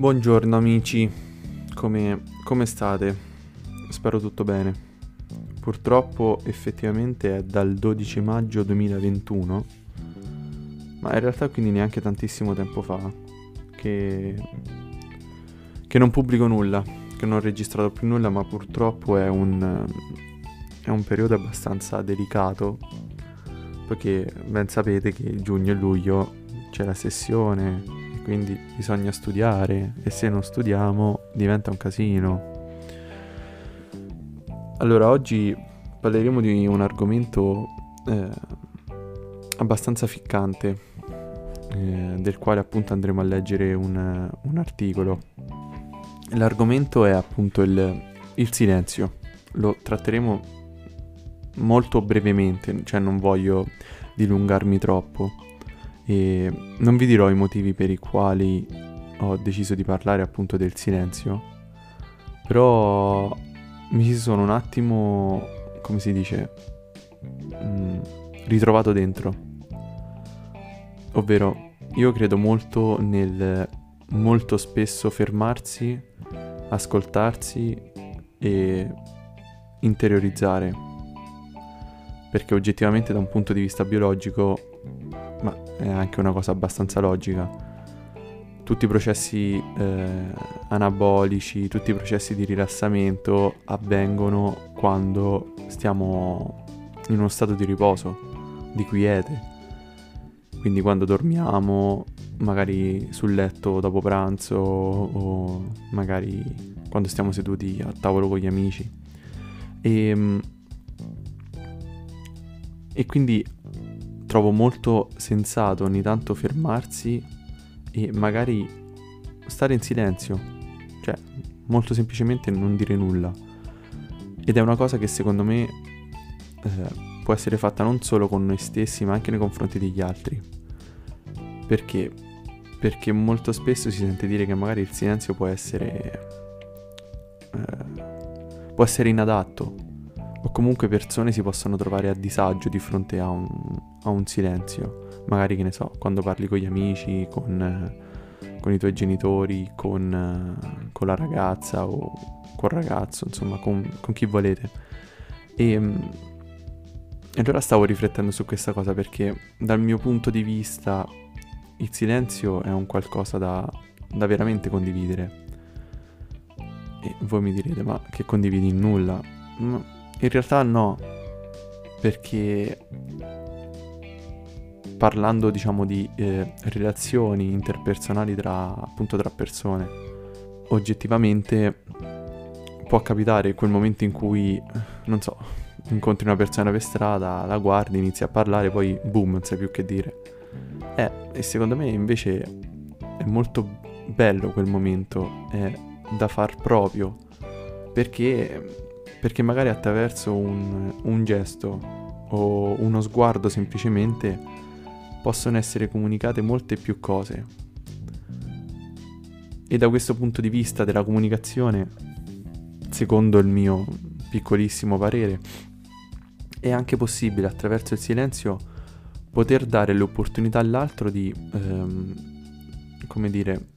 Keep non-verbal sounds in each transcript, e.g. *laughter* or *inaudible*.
Buongiorno amici, come, come state? Spero tutto bene. Purtroppo effettivamente è dal 12 maggio 2021, ma in realtà quindi neanche tantissimo tempo fa, che, che non pubblico nulla, che non ho registrato più nulla, ma purtroppo è un, è un periodo abbastanza delicato, perché ben sapete che giugno e luglio c'è la sessione, quindi bisogna studiare e se non studiamo diventa un casino. Allora, oggi parleremo di un argomento eh, abbastanza ficcante, eh, del quale appunto andremo a leggere un, un articolo. L'argomento è appunto il, il silenzio. Lo tratteremo molto brevemente, cioè non voglio dilungarmi troppo e non vi dirò i motivi per i quali ho deciso di parlare appunto del silenzio, però mi sono un attimo, come si dice, mm, ritrovato dentro. Ovvero, io credo molto nel molto spesso fermarsi, ascoltarsi e interiorizzare. Perché oggettivamente da un punto di vista biologico ma è anche una cosa abbastanza logica. Tutti i processi eh, anabolici, tutti i processi di rilassamento avvengono quando stiamo in uno stato di riposo, di quiete. Quindi quando dormiamo, magari sul letto dopo pranzo o magari quando stiamo seduti a tavolo con gli amici. E, ehm, e quindi trovo molto sensato ogni tanto fermarsi e magari stare in silenzio, cioè molto semplicemente non dire nulla. Ed è una cosa che secondo me eh, può essere fatta non solo con noi stessi ma anche nei confronti degli altri. Perché? Perché molto spesso si sente dire che magari il silenzio può essere... Eh, può essere inadatto comunque persone si possono trovare a disagio di fronte a un, a un silenzio. Magari, che ne so, quando parli con gli amici, con, con i tuoi genitori, con, con, la ragazza o col ragazzo, insomma, con, con chi volete. E, e allora stavo riflettendo su questa cosa perché dal mio punto di vista il silenzio è un qualcosa da, da veramente condividere. E voi mi direte, ma che condividi in nulla? Ma in realtà no, perché parlando diciamo di eh, relazioni interpersonali tra, appunto, tra persone, oggettivamente può capitare quel momento in cui, non so, incontri una persona per strada, la guardi, inizi a parlare, poi boom, non sai più che dire. Eh, e secondo me invece è molto bello quel momento, è da far proprio, perché perché magari attraverso un, un gesto o uno sguardo semplicemente possono essere comunicate molte più cose. E da questo punto di vista della comunicazione, secondo il mio piccolissimo parere, è anche possibile attraverso il silenzio poter dare l'opportunità all'altro di, ehm, come dire,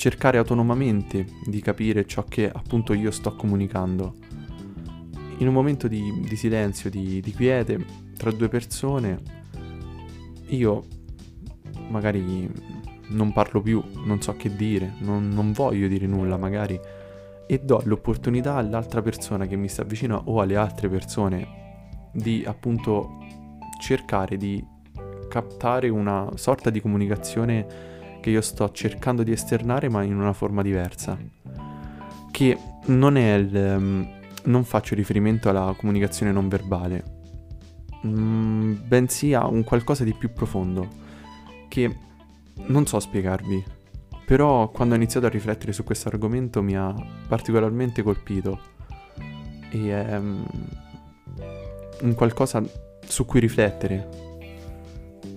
cercare autonomamente di capire ciò che appunto io sto comunicando. In un momento di, di silenzio, di, di quiete, tra due persone, io magari non parlo più, non so che dire, non, non, voglio dire nulla magari e do l'opportunità all'altra persona che mi sta vicino o alle altre persone di appunto cercare di captare una sorta di comunicazione che io sto cercando di esternare ma in una forma diversa. Che non è il... Um, non faccio riferimento alla comunicazione non verbale, mm, bensì a un qualcosa di più profondo, che non so spiegarvi, però quando ho iniziato a riflettere su questo argomento mi ha particolarmente colpito. E è um, un qualcosa su cui riflettere,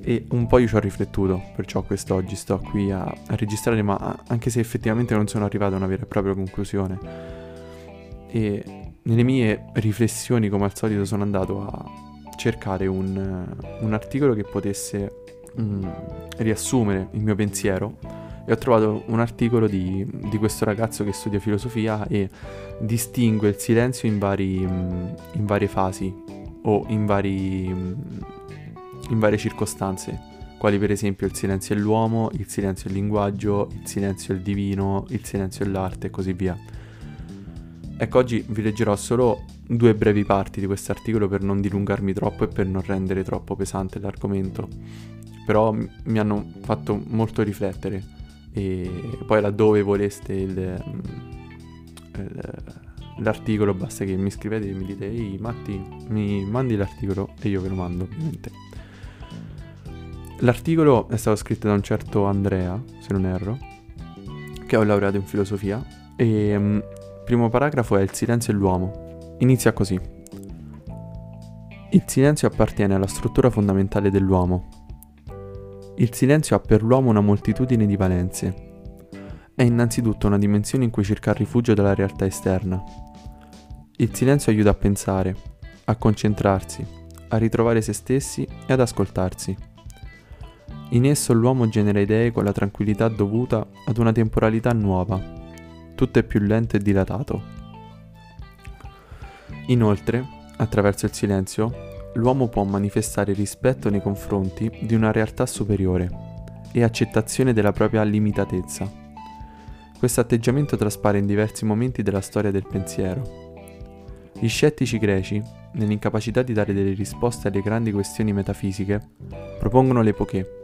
e un po' io ci ho riflettuto, perciò quest'oggi sto qui a, a, registrare, ma anche se effettivamente non sono arrivato a una vera e propria conclusione. E nelle mie riflessioni, come al solito, sono andato a cercare un, un articolo che potesse mm, riassumere il mio pensiero e ho trovato un articolo di, di, questo ragazzo che studia filosofia e distingue il silenzio in, vari, in varie fasi o in, vari, in varie circostanze, quali per esempio il silenzio è l'uomo, il silenzio è il linguaggio, il silenzio è il divino, il silenzio è l'arte e così via. Ecco, oggi vi leggerò solo due brevi parti di questo articolo per non dilungarmi troppo e per non rendere troppo pesante l'argomento, però mi hanno fatto molto riflettere. E poi laddove voleste il, il, l'articolo basta che mi scrivete e mi dite ehi Matti mi mandi l'articolo e io ve lo mando ovviamente l'articolo è stato scritto da un certo Andrea se non erro che ho laureato in filosofia e um, primo paragrafo è il silenzio e l'uomo inizia così il silenzio appartiene alla struttura fondamentale dell'uomo il silenzio ha per l'uomo una moltitudine di valenze. È innanzitutto una dimensione in cui cercare rifugio dalla realtà esterna. Il silenzio aiuta a pensare, a concentrarsi, a ritrovare se stessi e ad ascoltarsi. In esso l'uomo genera idee con la tranquillità dovuta ad una temporalità nuova, tutto è più lento e dilatato. Inoltre, attraverso il silenzio, l'uomo può manifestare rispetto nei confronti di una realtà superiore e accettazione della propria limitatezza. Questo atteggiamento traspare in diversi momenti della storia del pensiero. Gli scettici greci, nell'incapacità di dare delle risposte alle grandi questioni metafisiche, propongono l'epoché.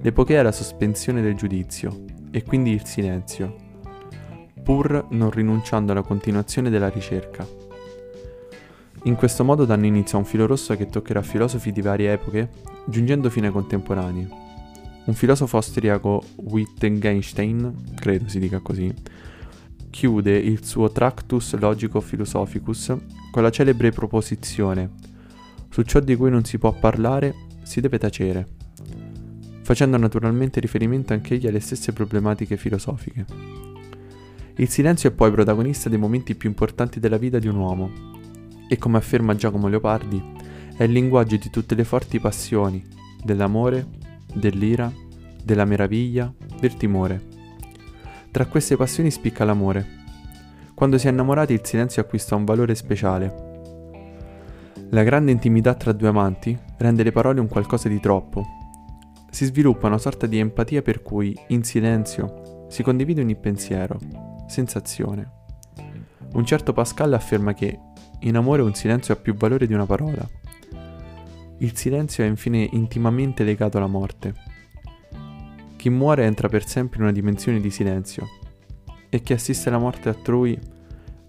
L'epoché è la sospensione del giudizio e quindi il silenzio, pur non rinunciando alla continuazione della ricerca. In questo modo danno inizio a un filo rosso che toccherà filosofi di varie epoche, giungendo fino ai contemporanei. Un filosofo austriaco Wittgenstein, credo si dica così, chiude il suo Tractus Logico Philosophicus con la celebre proposizione su ciò di cui non si può parlare si deve tacere, facendo naturalmente riferimento anch'egli alle stesse problematiche filosofiche. Il silenzio è poi protagonista dei momenti più importanti della vita di un uomo, e come afferma Giacomo Leopardi, è il linguaggio di tutte le forti passioni, dell'amore, dell'ira, della meraviglia, del timore. Tra queste passioni spicca l'amore. Quando si è innamorati il silenzio acquista un valore speciale. La grande intimità tra due amanti rende le parole un qualcosa di troppo. Si sviluppa una sorta di empatia per cui, in silenzio, si condivide ogni pensiero, sensazione. Un certo Pascal afferma che in amore un silenzio ha più valore di una parola. Il silenzio è infine intimamente legato alla morte. Chi muore entra per sempre in una dimensione di silenzio e chi assiste alla morte altrui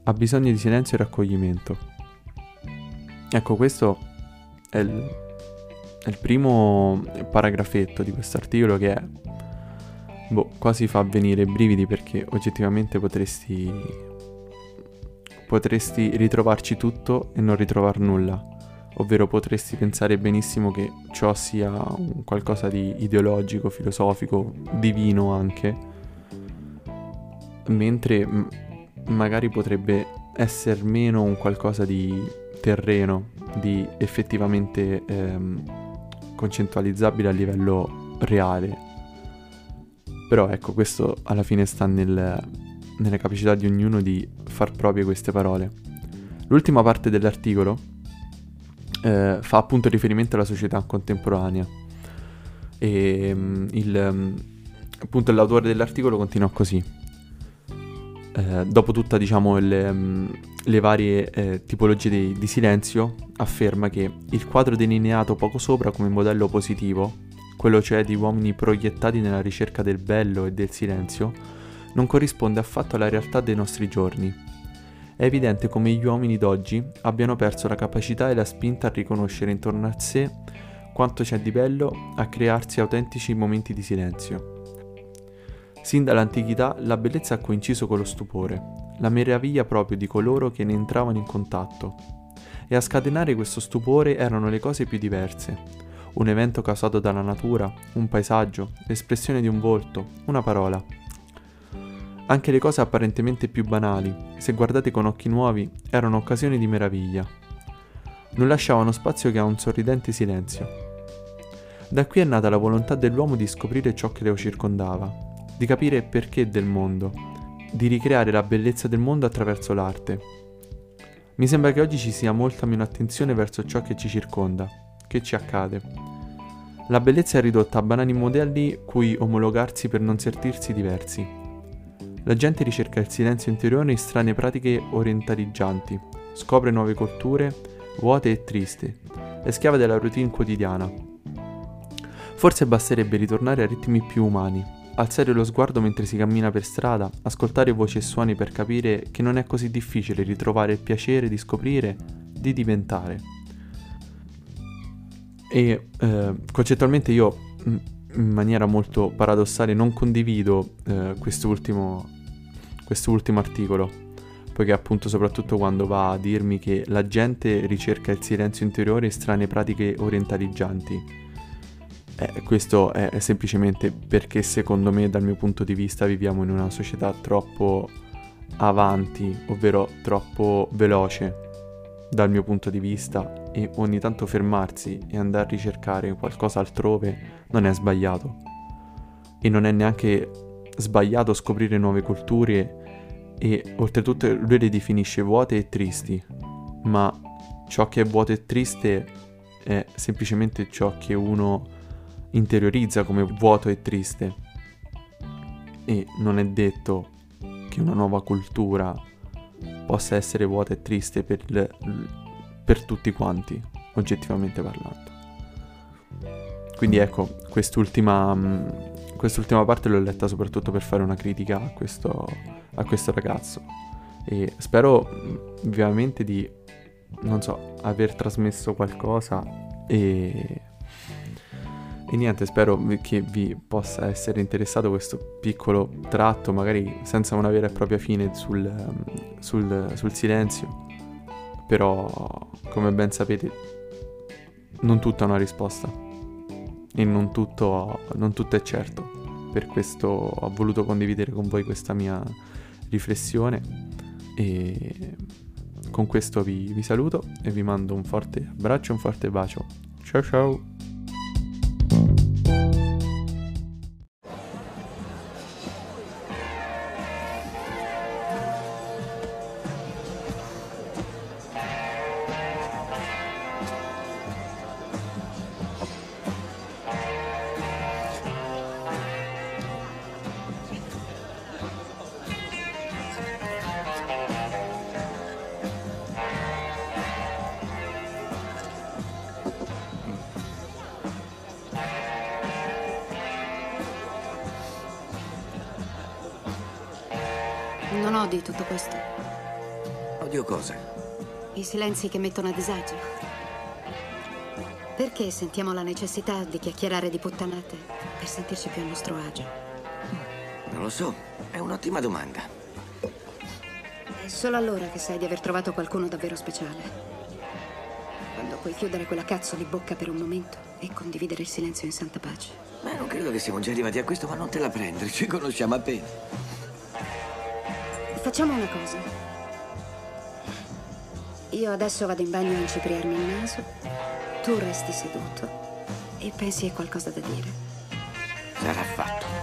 ha bisogno di silenzio e raccoglimento. Ecco, questo è il, il primo paragrafetto di questo articolo che è, boh, quasi fa venire brividi perché oggettivamente potresti potresti ritrovarci tutto e non ritrovar nulla, ovvero potresti pensare benissimo che ciò sia un qualcosa di ideologico, filosofico, divino anche, mentre m- magari potrebbe essere meno un qualcosa di terreno, di effettivamente ehm, concettualizzabile a livello reale. Però ecco, questo alla fine sta nel, nelle capacità di ognuno di far proprie queste parole. L'ultima parte dell'articolo eh, fa appunto riferimento alla società contemporanea e um, il, um, appunto l'autore dell'articolo continua così. Eh, dopo tutta diciamo um, le varie eh, tipologie di, di silenzio afferma che il quadro delineato poco sopra come modello positivo, quello cioè di uomini proiettati nella ricerca del bello e del silenzio, non corrisponde affatto alla realtà dei nostri giorni. È evidente come gli uomini d'oggi abbiano perso la capacità e la spinta a riconoscere intorno a sé quanto c'è di bello a crearsi autentici momenti di silenzio. Sin dall'antichità la bellezza ha coinciso con lo stupore, la meraviglia proprio di coloro che ne entravano in contatto. E a scatenare questo stupore erano le cose più diverse. Un evento causato dalla natura, un paesaggio, l'espressione di un volto, una parola. Anche le cose apparentemente più banali, se guardate con occhi nuovi, erano occasioni di meraviglia. Non lasciavano spazio che a un sorridente silenzio. Da qui è nata la volontà dell'uomo di scoprire ciò che lo circondava, di capire perché del mondo, di ricreare la bellezza del mondo attraverso l'arte. Mi sembra che oggi ci sia molta meno attenzione verso ciò che ci circonda, che ci accade. La bellezza è ridotta a banali modelli cui omologarsi per non sentirsi diversi. La gente ricerca il silenzio interiore in strane pratiche orientaleggianti, scopre nuove culture, vuote e tristi, è schiava della routine quotidiana. Forse basterebbe ritornare a ritmi più umani, alzare lo sguardo mentre si cammina per strada, ascoltare voci e suoni per capire che non è così difficile ritrovare il piacere di scoprire, di diventare. E eh, concettualmente io in maniera molto paradossale non condivido eh, quest'ultimo, quest'ultimo articolo, poiché appunto soprattutto quando va a dirmi che la gente ricerca il silenzio interiore e strane pratiche orientaleggianti. Eh, questo è, semplicemente perché secondo me dal mio punto di vista viviamo in una società troppo avanti, ovvero troppo veloce dal mio punto di vista e ogni tanto fermarsi e andare a ricercare qualcosa altrove non è sbagliato. E non è neanche sbagliato scoprire nuove culture e oltretutto lui le definisce vuote e tristi, ma ciò che è vuoto e triste è semplicemente ciò che uno interiorizza come vuoto e triste. E non è detto che una nuova cultura possa essere vuota e triste per, per tutti quanti, oggettivamente parlando. Quindi ecco, quest'ultima, mm, quest'ultima parte l'ho letta soprattutto per fare una critica a questo, a questo ragazzo. E spero mm, vivamente di, non so, aver trasmesso qualcosa e e niente, spero che vi possa essere interessato questo piccolo tratto, magari senza una vera e propria fine sul, sul, sul silenzio. Però, come ben sapete, non tutto ha una risposta. E non tutto, non tutto è certo. Per questo ho voluto condividere con voi questa mia riflessione. E con questo vi, vi saluto e vi mando un forte abbraccio un forte bacio. Ciao ciao! Odi tutto questo. Odio cosa? I silenzi che mettono a disagio. Perché sentiamo la necessità di chiacchierare di puttanate per sentirci più a nostro agio? Non lo so, è un'ottima domanda. È solo allora che sai di aver trovato qualcuno davvero speciale. Quando puoi chiudere quella cazzo di bocca per un momento e condividere il silenzio in santa pace. Beh, non credo che siamo già arrivati a questo, ma non te la prendere, *laughs* ci conosciamo appena. Facciamo una cosa. Io adesso vado in bagno a incipriarmi il naso, tu resti seduto e pensi a qualcosa da dire. Sarà fatto.